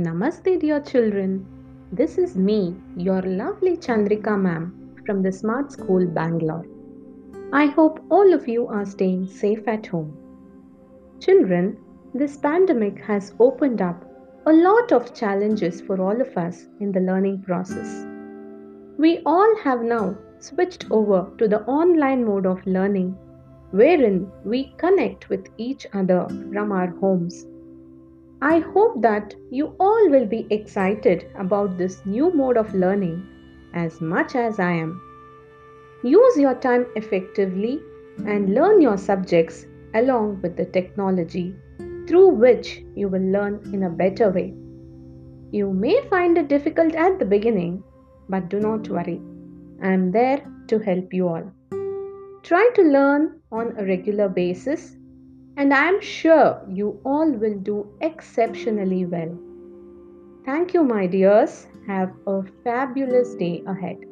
Namaste, dear children. This is me, your lovely Chandrika ma'am from the Smart School, Bangalore. I hope all of you are staying safe at home. Children, this pandemic has opened up a lot of challenges for all of us in the learning process. We all have now switched over to the online mode of learning, wherein we connect with each other from our homes I hope that you all will be excited about this new mode of learning as much as I am. Use your time effectively and learn your subjects along with the technology through which you will learn in a better way. You may find it difficult at the beginning, but do not worry. I am there to help you all. Try to learn on a regular basis and I am sure you all will do exceptionally well. Thank you, my dears. Have a fabulous day ahead.